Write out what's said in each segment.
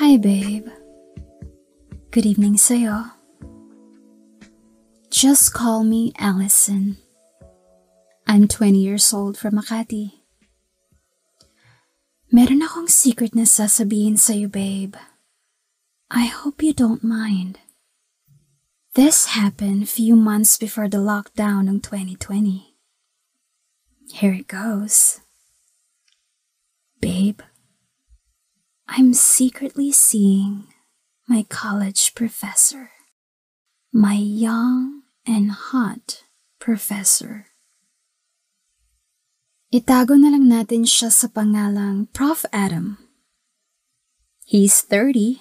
Hi, babe. Good evening sa'yo. Just call me Allison. I'm 20 years old from Makati. Meron akong secret na sasabihin sa'yo, babe. I hope you don't mind. This happened few months before the lockdown of 2020. Here it goes. Babe, I'm secretly seeing my college professor. My young and hot professor. Itago na lang natin siya sa pangalang Prof. Adam. He's 30.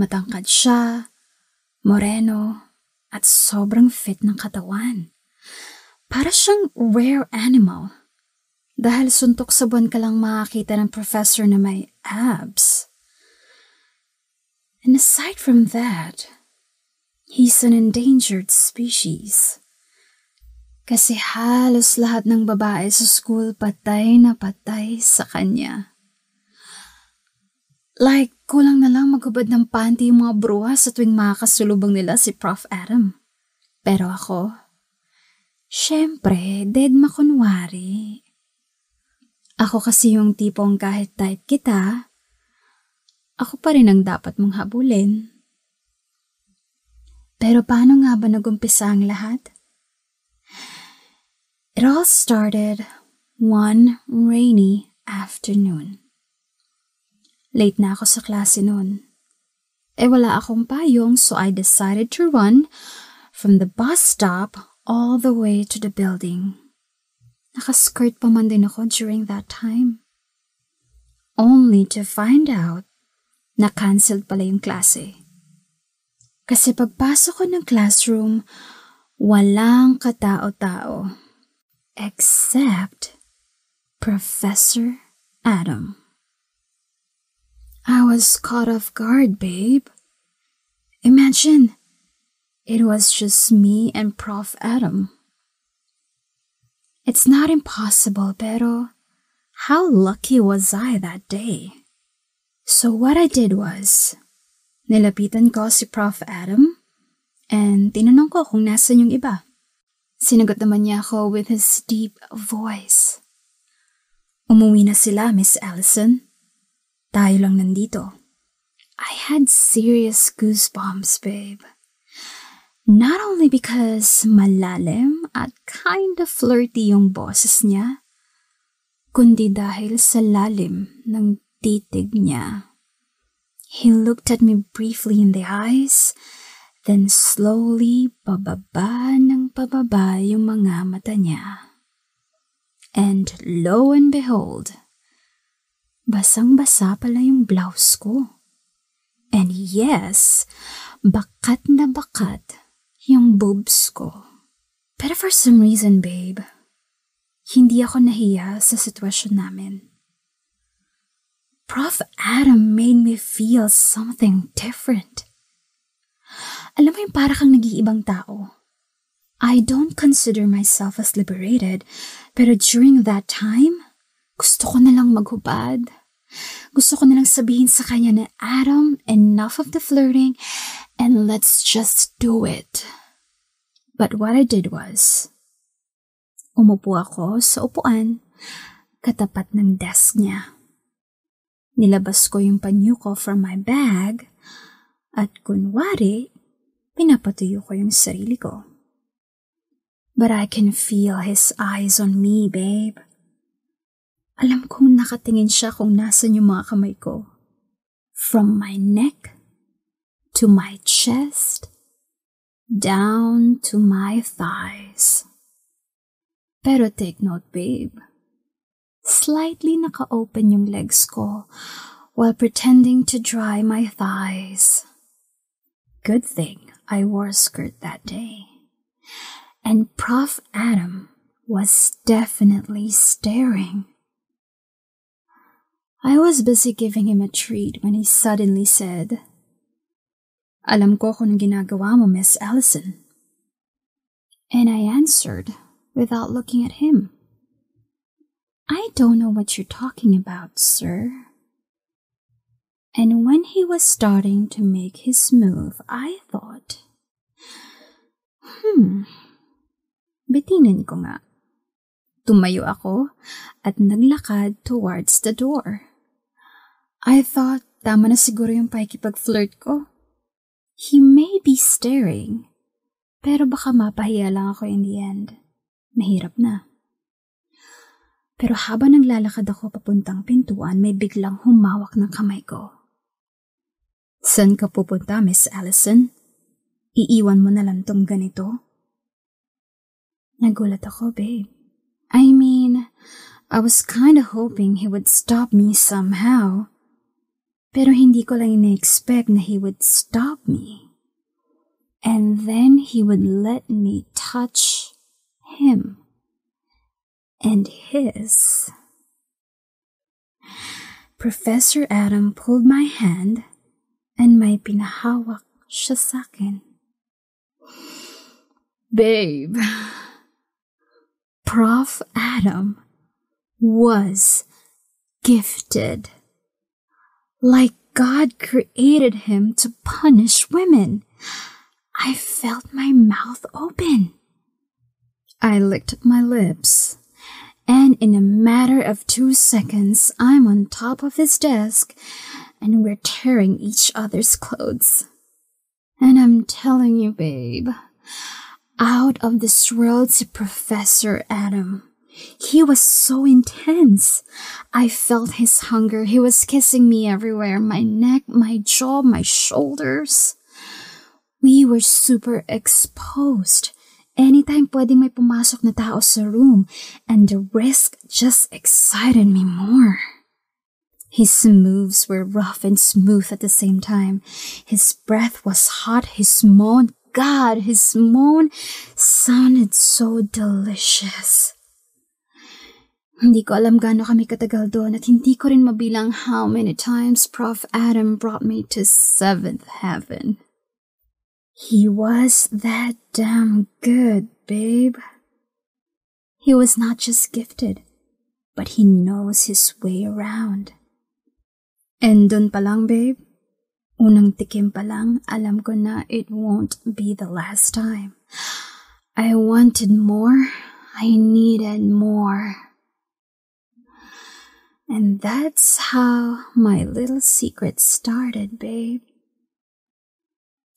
Matangkad siya, moreno, at sobrang fit ng katawan. Para siyang rare animal. Dahil suntok sa buwan ka lang makakita ng professor na may abs. And aside from that, he's an endangered species. Kasi halos lahat ng babae sa school patay na patay sa kanya. Like, kulang na lang maghubad ng panty yung mga bruha sa tuwing makakasulubang nila si Prof. Adam. Pero ako, syempre, dead makunwari. Ako kasi yung tipong kahit type kita, ako pa rin ang dapat mong habulin. Pero paano nga ba nagumpisa ang lahat? It all started one rainy afternoon. Late na ako sa klase noon. Eh wala akong payong so I decided to run from the bus stop all the way to the building. Nakaskirt pa man din ako during that time. Only to find out na cancelled pala yung klase. Kasi pagpasok ko ng classroom, walang katao-tao except Professor Adam. I was caught off guard, babe. Imagine, it was just me and Prof. Adam. It's not impossible, pero how lucky was I that day? So what I did was, nilapitan ko si Prof. Adam and tinanong ko kung nasan yung iba. Sinagot naman niya ako with his deep voice. Umuwi na sila, Miss Allison. Tayo lang nandito. I had serious goosebumps, babe. Not only because malalim at kind of flirty yung boses niya, kundi dahil sa lalim ng titig niya. He looked at me briefly in the eyes Then slowly pababa ng pababa yung mga mata niya. And lo and behold, basang-basa pala yung blouse ko. And yes, bakat na bakat yung boobs ko. Pero for some reason, babe, hindi ako nahiya sa sitwasyon namin. Prof. Adam made me feel something different. Alam mo yung para kang nag-iibang tao. I don't consider myself as liberated, pero during that time, gusto ko nalang maghubad. Gusto ko nalang sabihin sa kanya na, Adam, enough of the flirting, and let's just do it. But what I did was, umupo ako sa upuan, katapat ng desk niya. Nilabas ko yung panyo ko from my bag, at kunwari, pinapatuyo ko yung sarili ko. But I can feel his eyes on me, babe. Alam kong nakatingin siya kung nasan yung mga kamay ko. From my neck to my chest, down to my thighs. Pero take note, babe. Slightly naka-open yung legs ko while pretending to dry my thighs. Good thing I wore a skirt that day. And Prof. Adam was definitely staring. I was busy giving him a treat when he suddenly said, Alam ko kung ginagawa mo, Miss Allison. And I answered without looking at him. I don't know what you're talking about, sir. And when he was starting to make his move, I thought, hmm, bitinin ko nga. Tumayo ako at naglakad towards the door. I thought tama na siguro yung pakikipag-flirt ko. He may be staring, pero baka mapahiya lang ako in the end. Mahirap na. Pero habang naglalakad ako papuntang pintuan, may biglang humawak ng kamay ko. San ka pupunta, Miss Allison? Iiwan mo na lang tong ganito? Nagulat ako, babe. I mean, I was kinda hoping he would stop me somehow. Pero hindi ko lang ina-expect na he would stop me. And then he would let me touch him. And his. Professor Adam pulled my hand and may pinahawak siya sa akin. Babe, Prof. Adam was gifted. Like God created him to punish women. I felt my mouth open. I licked my lips, and in a matter of two seconds, I'm on top of his desk and we're tearing each other's clothes. And I'm telling you, babe, out of this world to Professor Adam. He was so intense. I felt his hunger. He was kissing me everywhere my neck, my jaw, my shoulders. We were super exposed. Anytime pwedeng may pumasok na tao sa room, and the risk just excited me more. His moves were rough and smooth at the same time. His breath was hot. His moan, God, his moan sounded so delicious. Hindi ko alam gaano kami katagal doon at hindi ko rin mabilang how many times Prof. Adam brought me to seventh heaven. He was that damn good, babe. He was not just gifted, but he knows his way around. And dun pa lang, babe, unang tikim pa lang, alam ko na it won't be the last time. I wanted more. I needed more. And that's how my little secret started, babe.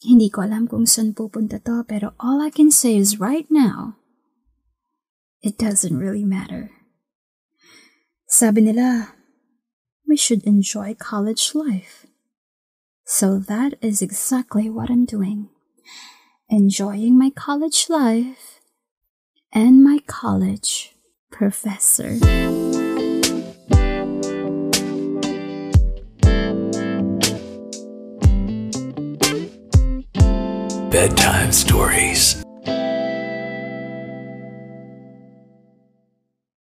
Hindi ko alam kung saan pupunta to, pero all I can say is right now, it doesn't really matter. Sabi nila, we should enjoy college life. So that is exactly what I'm doing. Enjoying my college life and my college professor. Bedtime Stories.